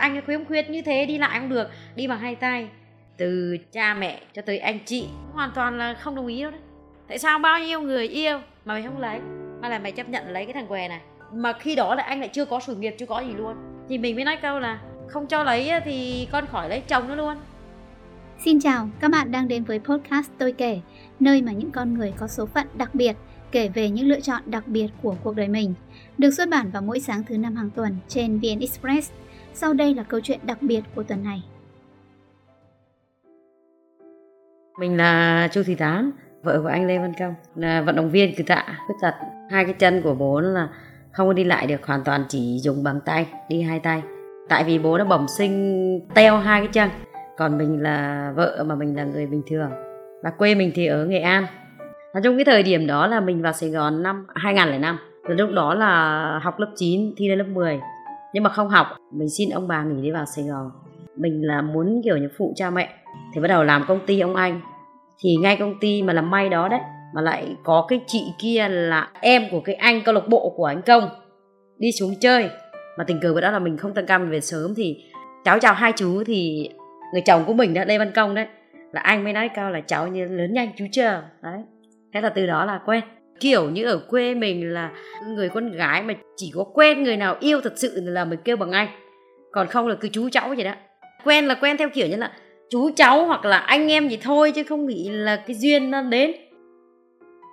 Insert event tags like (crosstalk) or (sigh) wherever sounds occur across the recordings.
anh ấy khiếm khuyết như thế đi lại không được. Đi bằng hai tay từ cha mẹ cho tới anh chị. Hoàn toàn là không đồng ý đâu đấy. Tại sao bao nhiêu người yêu mà mày không lấy? Mà là mày chấp nhận lấy cái thằng què này? Mà khi đó là anh lại chưa có sự nghiệp chưa có gì luôn. Thì mình mới nói câu là không cho lấy thì con khỏi lấy chồng nữa luôn. Xin chào, các bạn đang đến với podcast Tôi kể, nơi mà những con người có số phận đặc biệt kể về những lựa chọn đặc biệt của cuộc đời mình. Được xuất bản vào mỗi sáng thứ năm hàng tuần trên VN Express. Sau đây là câu chuyện đặc biệt của tuần này. Mình là Chu Thị Tám, vợ của anh Lê Văn Công, là vận động viên cử tạ, khuyết tật. Hai cái chân của bố là không có đi lại được, hoàn toàn chỉ dùng bằng tay, đi hai tay. Tại vì bố đã bẩm sinh teo hai cái chân, còn mình là vợ mà mình là người bình thường. Và quê mình thì ở Nghệ An. Và trong cái thời điểm đó là mình vào Sài Gòn năm 2005. Từ lúc đó là học lớp 9, thi lên lớp 10. Nhưng mà không học, mình xin ông bà nghỉ đi vào Sài Gòn. Mình là muốn kiểu như phụ cha mẹ. Thì bắt đầu làm công ty ông anh. Thì ngay công ty mà làm may đó đấy, mà lại có cái chị kia là em của cái anh câu lạc bộ của anh Công đi xuống chơi mà tình cờ bữa đó là mình không tăng cam về sớm thì cháu chào hai chú thì người chồng của mình đã Lê Văn Công đấy là anh mới nói câu là cháu như lớn nhanh chú chờ đấy thế là từ đó là quen kiểu như ở quê mình là người con gái mà chỉ có quen người nào yêu thật sự là mình kêu bằng anh. Còn không là cứ chú cháu vậy đó. Quen là quen theo kiểu như là chú cháu hoặc là anh em gì thôi chứ không nghĩ là cái duyên nó đến.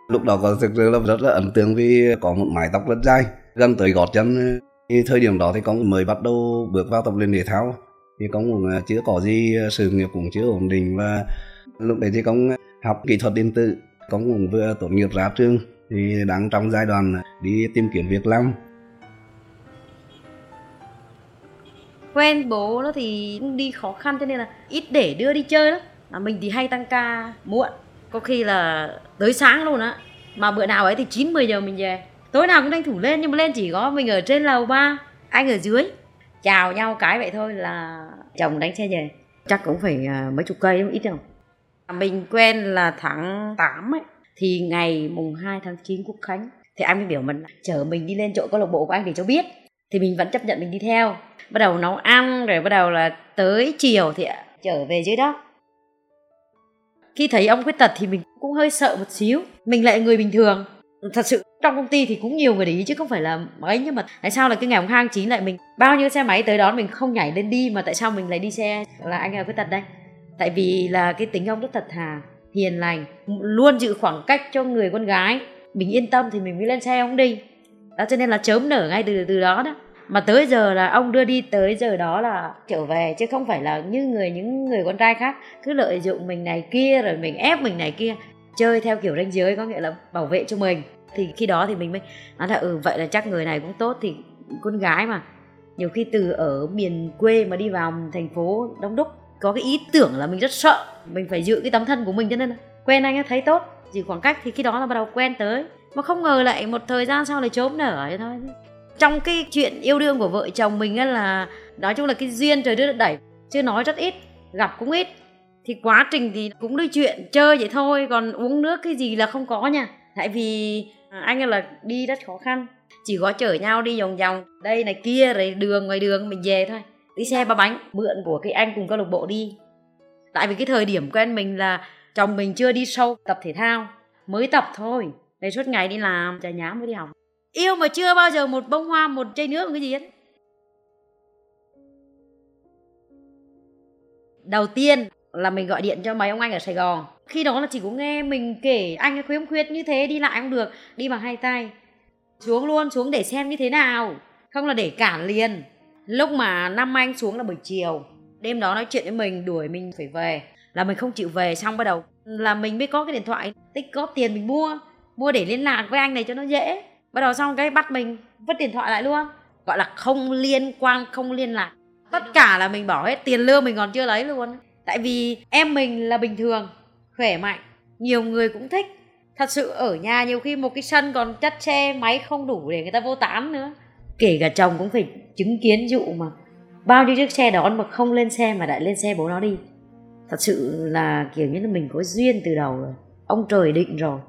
Lúc đó có thực sự là rất là ấn tượng vì có một mái tóc rất dài, gần tới gót chân. Thì thời điểm đó thì con mới bắt đầu bước vào tập luyện thể thao. Thì con cũng à, chưa có gì à, sự nghiệp cũng chưa ổn định và lúc đấy thì con à, học kỹ thuật điện tử. Con cũng vừa tốt nghiệp ra trường thì đang trong giai đoạn đi tìm kiếm việc làm. Quen bố nó thì đi khó khăn cho nên là ít để đưa đi chơi lắm. Mà mình thì hay tăng ca muộn. Có khi là tới sáng luôn á. Mà bữa nào ấy thì 9 10 giờ mình về. Tối nào cũng tranh thủ lên nhưng mà lên chỉ có mình ở trên lầu ba, anh ở dưới. Chào nhau cái vậy thôi là chồng đánh xe về. Chắc cũng phải à, mấy chục cây ít không? Mình quen là tháng 8 ấy thì ngày mùng 2 tháng 9 quốc khánh, thì anh mới biểu mình chở mình đi lên chỗ câu lạc bộ của anh để cho biết. Thì mình vẫn chấp nhận mình đi theo. Bắt đầu nấu ăn, rồi bắt đầu là tới chiều thì trở về dưới đó. Khi thấy ông khuyết tật thì mình cũng hơi sợ một xíu. Mình lại người bình thường. Thật sự, trong công ty thì cũng nhiều người để ý chứ không phải là mấy, nhưng mà tại sao là cái ngày hai chín lại mình, bao nhiêu xe máy tới đón mình không nhảy lên đi, mà tại sao mình lại đi xe? Là anh là khuyết tật đây. Tại vì là cái tính ông rất thật thà hiền lành, luôn giữ khoảng cách cho người con gái. Mình yên tâm thì mình mới lên xe ông đi. Đó, cho nên là chớm nở ngay từ từ đó đó. Mà tới giờ là ông đưa đi, tới giờ đó là trở về, chứ không phải là như người, những người con trai khác. Cứ lợi dụng mình này kia, rồi mình ép mình này kia, chơi theo kiểu ranh giới, có nghĩa là bảo vệ cho mình. Thì khi đó thì mình mới nói là ừ vậy là chắc người này cũng tốt. Thì con gái mà, nhiều khi từ ở miền quê mà đi vào thành phố đông đúc có cái ý tưởng là mình rất sợ, mình phải giữ cái tấm thân của mình cho nên là quen anh ấy thấy tốt. Chỉ khoảng cách thì khi đó là bắt đầu quen tới. Mà không ngờ lại một thời gian sau lại chốm nở vậy thôi. Trong cái chuyện yêu đương của vợ chồng mình ấy là, nói chung là cái duyên trời đất đẩy chưa nói rất ít, gặp cũng ít. Thì quá trình thì cũng nói chuyện, chơi vậy thôi, còn uống nước cái gì là không có nha. Tại vì à, anh ấy là đi rất khó khăn, chỉ có chở nhau đi vòng vòng, đây này kia, rồi đường ngoài đường mình về thôi đi xe ba bánh, mượn của cái anh cùng câu lạc bộ đi. Tại vì cái thời điểm quen mình là chồng mình chưa đi sâu tập thể thao, mới tập thôi. Để suốt ngày đi làm, chả nhám mới đi học. Yêu mà chưa bao giờ một bông hoa, một chai nước một cái gì hết. Đầu tiên là mình gọi điện cho mấy ông anh ở sài gòn. Khi đó là chỉ có nghe mình kể anh khuyếm khuyết như thế, đi lại không được, đi bằng hai tay. Xuống luôn, xuống để xem như thế nào. Không là để cản liền lúc mà năm anh xuống là buổi chiều. Đêm đó nói chuyện với mình, đuổi mình phải về. Là mình không chịu về, xong bắt đầu là mình mới có cái điện thoại, tích góp tiền mình mua mua để liên lạc với anh này cho nó dễ. Bắt đầu xong cái bắt mình vứt điện thoại lại luôn. Gọi là không liên quan, không liên lạc. Tất cả là mình bỏ hết tiền lương mình còn chưa lấy luôn. Tại vì em mình là bình thường, khỏe mạnh, nhiều người cũng thích. Thật sự ở nhà nhiều khi một cái sân còn chất xe máy không đủ để người ta vô tán nữa. Kể cả chồng cũng phải chứng kiến dụ mà. Bao nhiêu chiếc xe đón mà không lên xe mà lại lên xe bố nó đi. Thật sự là kiểu như là mình có duyên từ đầu rồi. Ông trời định rồi.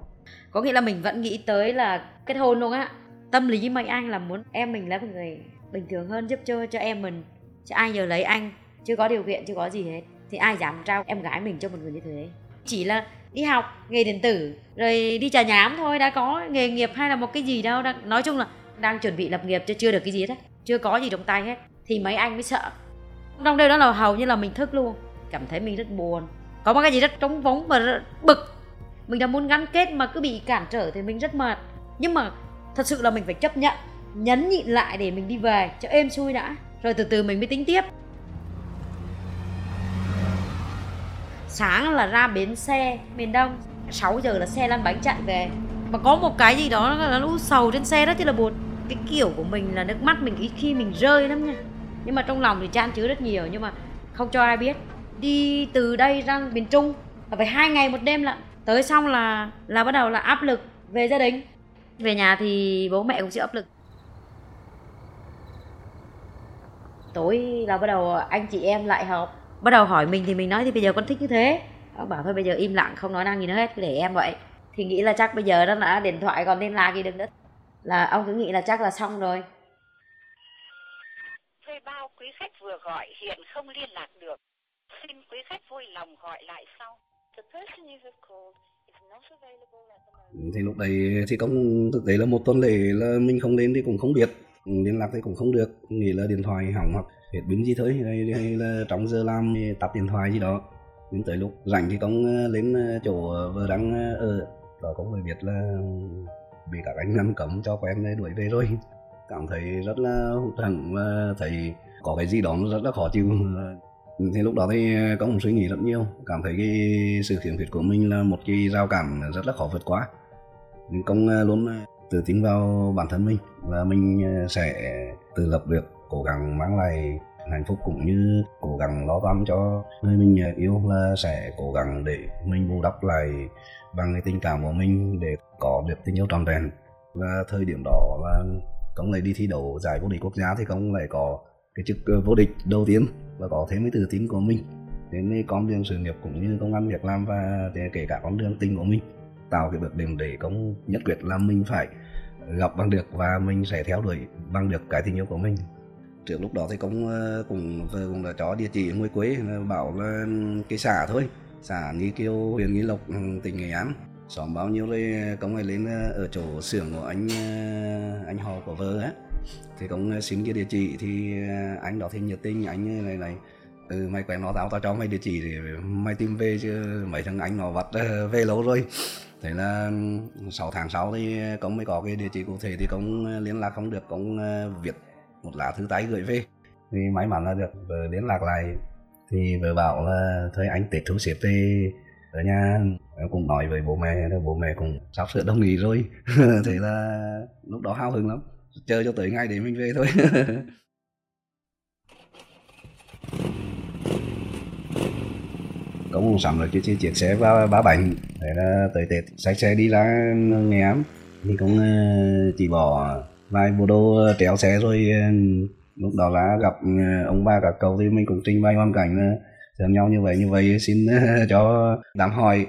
Có nghĩa là mình vẫn nghĩ tới là kết hôn luôn á tâm lý mệnh anh là muốn em mình là một người bình thường hơn giúp cho cho em mình. Chứ ai giờ lấy anh, chưa có điều kiện, chưa có gì hết. Thì ai dám trao em gái mình cho một người như thế? Chỉ là đi học, nghề điện tử, rồi đi trà nhám thôi, đã có nghề nghiệp hay là một cái gì đâu. Đang nói chung là đang chuẩn bị lập nghiệp chứ chưa được cái gì hết chưa có gì trong tay hết, thì mấy anh mới sợ. Trong đây đó là hầu như là mình thức luôn. Cảm thấy mình rất buồn. Có một cái gì rất trống vống và rất bực. Mình đã muốn gắn kết mà cứ bị cản trở thì mình rất mệt. Nhưng mà thật sự là mình phải chấp nhận, nhấn nhịn lại để mình đi về, cho êm xuôi đã. Rồi từ từ mình mới tính tiếp. Sáng là ra bến xe miền đông 6 giờ là xe lăn bánh chạy về. Mà có một cái gì đó là nó sầu trên xe đó chứ là buồn cái kiểu của mình là nước mắt mình ít khi mình rơi lắm nha. Nhưng mà trong lòng thì chan chứa rất nhiều, nhưng mà không cho ai biết. Đi từ đây ra miền trung, là phải hai ngày một đêm lận. Tới xong là là bắt đầu là áp lực về gia đình. Về nhà thì bố mẹ cũng chịu áp lực. Tối là bắt đầu anh chị em lại họp. Bắt đầu hỏi mình thì mình nói thì bây giờ con thích như thế. Ông bảo thôi bây giờ im lặng, không nói năng gì nữa hết, cứ để em vậy. Thì nghĩ là chắc bây giờ đó là điện thoại còn liên lạc gì được nữa là ông cứ nghĩ là chắc là xong rồi. Thuê bao quý khách vừa gọi hiện không liên lạc được. Xin quý khách vui lòng gọi lại sau. The person you have called is not available at the moment. Thì lúc đấy thì công thực tế là một tuần lễ là mình không đến thì cũng không biết. Liên lạc thì cũng không được nghĩ là điện thoại hỏng hoặc hết pin gì thôi hay, hay là trong giờ làm thì tắt điện thoại gì đó. Đến tới lúc rảnh thì công ờ, lên ờ, chỗ vợ đang ờ, ở. Đó có người biết là bị các anh ngăn cấm cho quen để đuổi về rồi. Cảm thấy rất là hụt hẫng và thấy có cái gì đó nó rất là khó chịu. Thì lúc đó thì có một suy nghĩ rất nhiều. Cảm thấy cái sự khiếm khuyết của mình là một cái rào cản rất là khó vượt qua. Nhưng công à, luôn à, tự tin vào bản thân mình và mình à, sẽ tự lập được cố gắng mang lại hạnh phúc cũng như cố gắng lo toan cho người mình yêu. Là sẽ cố gắng để mình bù đắp lại bằng cái tình cảm của mình để có được tình yêu trọn vẹn. Và thời điểm đó là công lại đi thi đấu giải vô địch quốc gia thì công lại có cái chức ờ, vô địch đầu tiên và có thêm cái tự tin của mình. Đến con đường sự nghiệp cũng như công ăn việc làm và kể cả con đường tình của mình tạo cái bước điểm để công nhất quyết là mình phải gặp bằng được và mình sẽ theo đuổi bằng được cái tình yêu của mình. Trước lúc đó thì cũng ờ, cũng ờ, cũng đã cho địa chỉ ngoài quê bảo là cái xã thôi xã nghi kiêu huyện nghi lộc tỉnh nghệ an xóm bao nhiêu rồi công ấy lên ờ, ở chỗ xưởng của anh ờ, anh họ của vợ á. Thì công ờ, xin cái địa chỉ thì anh đó thì nhiệt tình, anh này này ừ mày quen nó tao tao cho mày địa chỉ thì mày tìm về chứ. Mấy thằng anh nó vặt về lâu rồi. Thế là 6 tháng sau thì công mới có cái địa chỉ cụ thể thì công liên lạc không được. Công viết một lá thư tay gửi về. Thì may mắn là được, vợ liên lạc lại. Thì vợ bảo là thôi anh tết thu xếp thì ở nhà, em cũng nói với bố mẹ bố mẹ cũng sắp sửa đồng ý rồi. (laughs) Thế là lúc đó hào hứng lắm. Chờ cho tới ngày để mình về thôi. Cũng sắm được chiếc chiếc xe ba ba bánh. Thế là tới tết xách xe đi ra nghe em thì cũng ờ, chỉ bỏ vài bộ đồ kéo xe rồi ờ, lúc đó là gặp ờ, ông ba các cậu thì mình cũng trình bày hoàn cảnh thương nhau như vậy như vậy xin (laughs) cho đám hỏi.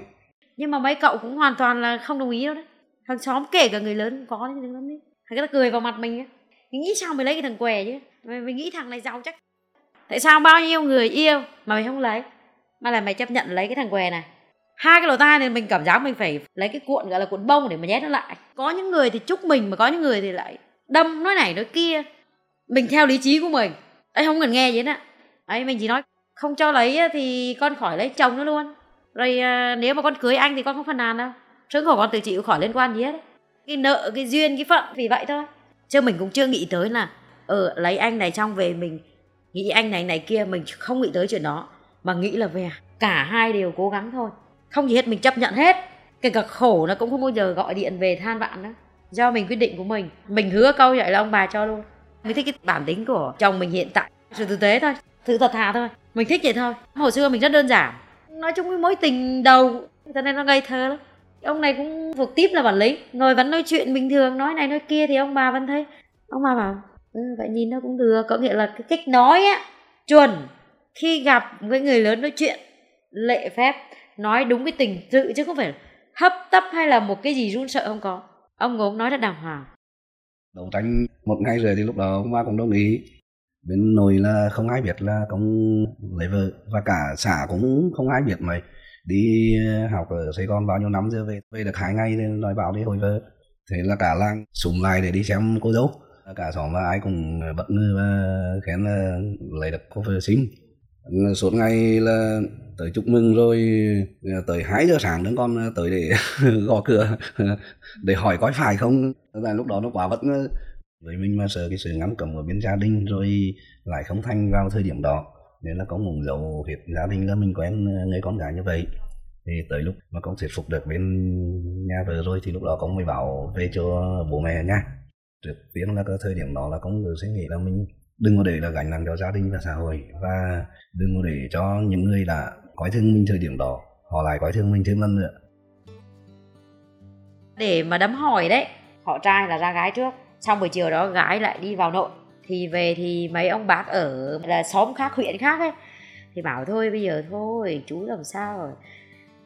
Nhưng mà mấy cậu cũng hoàn toàn là không đồng ý đâu đấy. Thằng xóm kể cả người lớn cũng có đấy đừng lắm đấy người ta cười vào mặt mình ấy. mình nghĩ sao mày lấy cái thằng què chứ? Mày, mày nghĩ thằng này giàu chắc. Tại sao bao nhiêu người yêu mà mày không lấy? Mà là mày chấp nhận lấy cái thằng què này? Hai cái lỗ tai này mình cảm giác mình phải lấy cái cuộn gọi là cuộn bông để mà nhét nó lại. Có những người thì chúc mình mà có những người thì lại đâm nói này nói kia. Mình theo lý trí của mình. Ấy không cần nghe gì hết á. Ấy mình chỉ nói không cho lấy thì con khỏi lấy chồng nữa luôn. Rồi à, nếu mà con cưới anh thì con không phần nàn đâu. Sướng khổ con tự chịu khỏi liên quan gì hết. Cái nợ cái duyên cái phận vì vậy thôi. Chứ mình cũng chưa nghĩ tới là ở ờ, lấy anh này trong về mình nghĩ anh này này kia mình không nghĩ tới chuyện đó. Mà nghĩ là về cả hai đều cố gắng thôi. Không gì hết mình chấp nhận hết. Kể cả khổ nó cũng không bao giờ gọi điện về than vãn nữa. Do mình quyết định của mình. Mình hứa câu vậy là ông bà cho luôn. Mình thích cái bản tính của chồng mình hiện tại. Sự tử tế thôi. Sự thật thà thôi mình thích vậy thôi. Hồi xưa mình rất đơn giản. Nói chung cái mối tình đầu cho nên nó ngây thơ lắm. Ông này cũng phục tiếp là bản lĩnh. Ngồi vẫn nói chuyện bình thường nói này nói kia thì ông bà vẫn thấy. Ông bà bảo ừ, vậy nhìn nó cũng được. Có nghĩa là cái cách nói á chuẩn. Khi gặp với người lớn nói chuyện lệ phép nói đúng cái tình tự chứ không phải hấp tấp hay là một cái gì run sợ không có. Ông ngốm nói rất đàng hoàng. Đấu tranh một ngày rồi thì lúc đó ông ba cũng đồng ý bên nội là không ai biết là công lấy vợ, và cả xã cũng không ai biết mày. Đi ờ, học ở Sài Gòn bao nhiêu năm rồi về về được hai ngày nên nói bảo đi hồi vợ. Thế là cả làng súng lại để đi xem cô dâu. Cả xóm và ai cũng ờ, bất ngờ và khen là lấy được cô vợ xinh. Ờ, suốt ngày là tới chúc mừng rồi tới 2 giờ sáng đứa con tới để (laughs) gõ cửa, (laughs) để hỏi có phải không? Tại lúc đó nó quá bất ngờ với mình mà sợ cái sự ngắm cấm ở bên gia đình rồi lại không thành vào thời điểm đó, nên là có nguồn dầu huyệt gia đình là mình quen ờ, người con gái như vậy. Thì tới lúc mà con thuyết phục được bên nhà vợ rồi thì lúc đó con mới bảo về cho bố mẹ nha. Trước tiên là cái thời điểm đó là con cứ suy nghĩ là mình đừng có để là gánh nặng cho gia đình và xã hội, và đừng có để cho những người đã coi thương mình thời điểm đó, họ lại coi thương mình thêm lần nữa. Để mà đấm hỏi đấy, họ trai là ra gái trước xong buổi chiều đó gái lại đi vào nội. Thì về thì mấy ông bác ở là xóm khác, huyện khác ấy, thì bảo thôi bây giờ thôi, chú làm sao rồi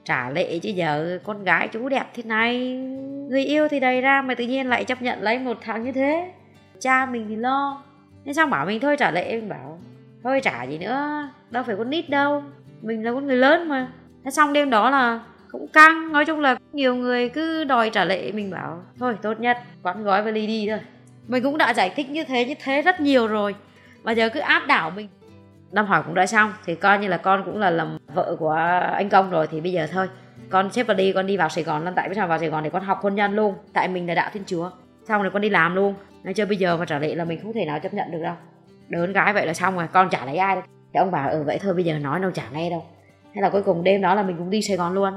trả lệ chứ giờ con gái chú đẹp thế này. Người yêu thì đầy ra mà tự nhiên lại chấp nhận lấy một thằng như thế. Cha mình thì lo. Thế xong bảo mình thôi trả lệ. Mình bảo, thôi trả gì nữa, đâu phải con nít đâu. Mình là con người lớn mà. Thế xong đêm đó là cũng căng. Nói chung là nhiều người cứ đòi trả lệ mình bảo thôi tốt nhất quán gói và ly đi thôi. Mình cũng đã giải thích như thế như thế rất nhiều rồi. Mà giờ cứ áp đảo mình. Năm hỏi cũng đã xong thì coi như là con cũng là làm vợ của anh công rồi thì bây giờ thôi. Con xếp vào đi con đi vào sài gòn năm tại bây giờ vào sài gòn để con học hôn nhân luôn. Tại mình là đạo thiên chúa. Xong rồi con đi làm luôn. Nói chưa bây giờ mà trả lệ là mình không thể nào chấp nhận được đâu. Đớn gái vậy là xong rồi con trả lấy ai đâu. Thì ông bảo ở ừ, vậy thôi bây giờ nói đâu trả nghe đâu. Hay là cuối cùng đêm đó là mình cũng đi sài gòn luôn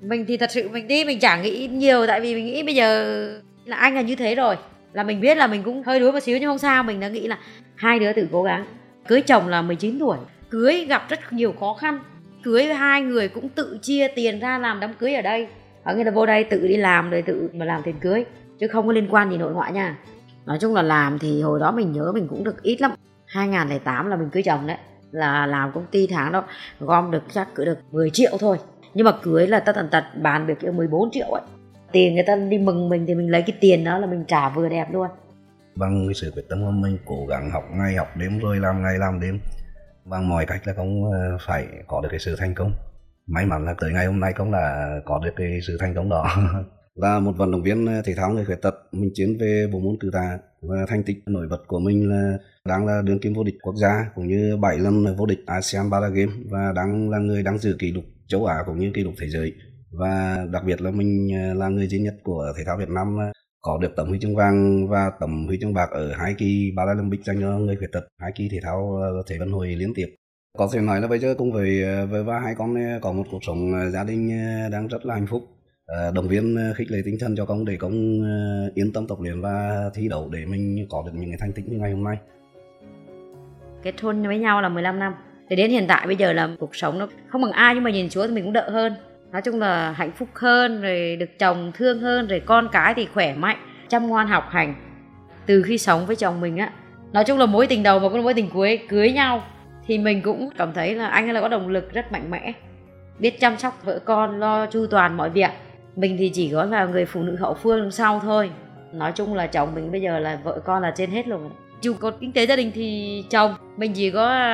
mình thì thật sự mình đi, mình chẳng nghĩ nhiều, tại vì mình nghĩ bây giờ là anh là như thế rồi. Là mình biết là mình cũng hơi đuối một xíu nhưng không sao, mình đã nghĩ là hai đứa tự cố gắng. Cưới chồng là 19 tuổi, cưới gặp rất nhiều khó khăn. Cưới hai người cũng tự chia tiền ra làm đám cưới ở đây. Ở nghĩa là vô đây tự đi làm rồi tự mà làm tiền cưới, chứ không có liên quan gì nội ngoại nha. Nói chung là làm thì hồi đó mình nhớ mình cũng được ít lắm. 2008 là mình cưới chồng đấy, là làm công ty tháng đó, gom được chắc cứ được 10 triệu thôi nhưng mà cưới là tất tần tật bàn được 14 triệu ấy. Tiền người ta đi mừng mình thì mình lấy cái tiền đó là mình trả vừa đẹp luôn. Bằng cái sự quyết tâm của mình cố gắng học ngày học đêm rồi làm ngày làm đêm. Bằng mọi cách là cũng ờ, phải có được cái sự thành công. May mắn là tới ngày hôm nay cũng là có được cái sự thành công đó. (laughs) Là một vận động viên ờ, thể thao người khuyết tật mình chiến về bộ môn cử tạ và thành tích nổi bật của mình là đang là đương kim vô địch quốc gia cũng như 7 lần vô địch ASEAN Para Games và đang là người đang giữ kỷ lục châu Á cũng như kỷ lục thế giới. Và đặc biệt là mình à, là người duy nhất của thể thao Việt Nam à, có được tấm huy chương vàng và tấm huy chương bạc ở hai kỳ Paralympic dành cho người khuyết tật, hai kỳ thể thao à, thể vận hội liên tiếp. Có thể nói là bây giờ cùng với với và hai con có một cuộc sống gia đình đang rất là hạnh phúc. Động viên khích lệ tinh thần cho công để công yên tâm tập luyện và thi đấu để mình có được những cái thành tích như ngày hôm nay. Kết hôn với nhau là 15 năm thì đến hiện tại bây giờ là cuộc sống nó không bằng ai, nhưng mà nhìn Chúa thì mình cũng đỡ hơn. Nói chung là hạnh phúc hơn, rồi được chồng thương hơn, rồi con cái thì khỏe mạnh, chăm ngoan học hành từ khi sống với chồng mình á. Nói chung là mối tình đầu và mối tình cuối, cưới nhau, thì mình cũng cảm thấy là anh ấy là có động lực rất mạnh mẽ. Biết chăm sóc vợ con, lo chu toàn mọi việc. Mình thì chỉ có là người phụ nữ hậu phương sau thôi. Nói chung là chồng mình bây giờ là vợ con là trên hết luôn. Dù có kinh tế gia đình thì chồng mình chỉ có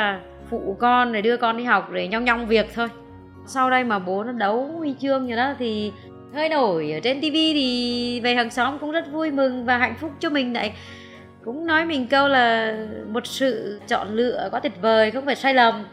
phụ con rồi đưa con đi học rồi nhong nhong việc thôi. Sau đây mà bố nó đấu huy chương như đó thì hơi nổi ở trên tivi thì về hàng xóm cũng rất vui mừng và hạnh phúc cho mình lại cũng nói mình câu là một sự chọn lựa có tuyệt vời, không phải sai lầm.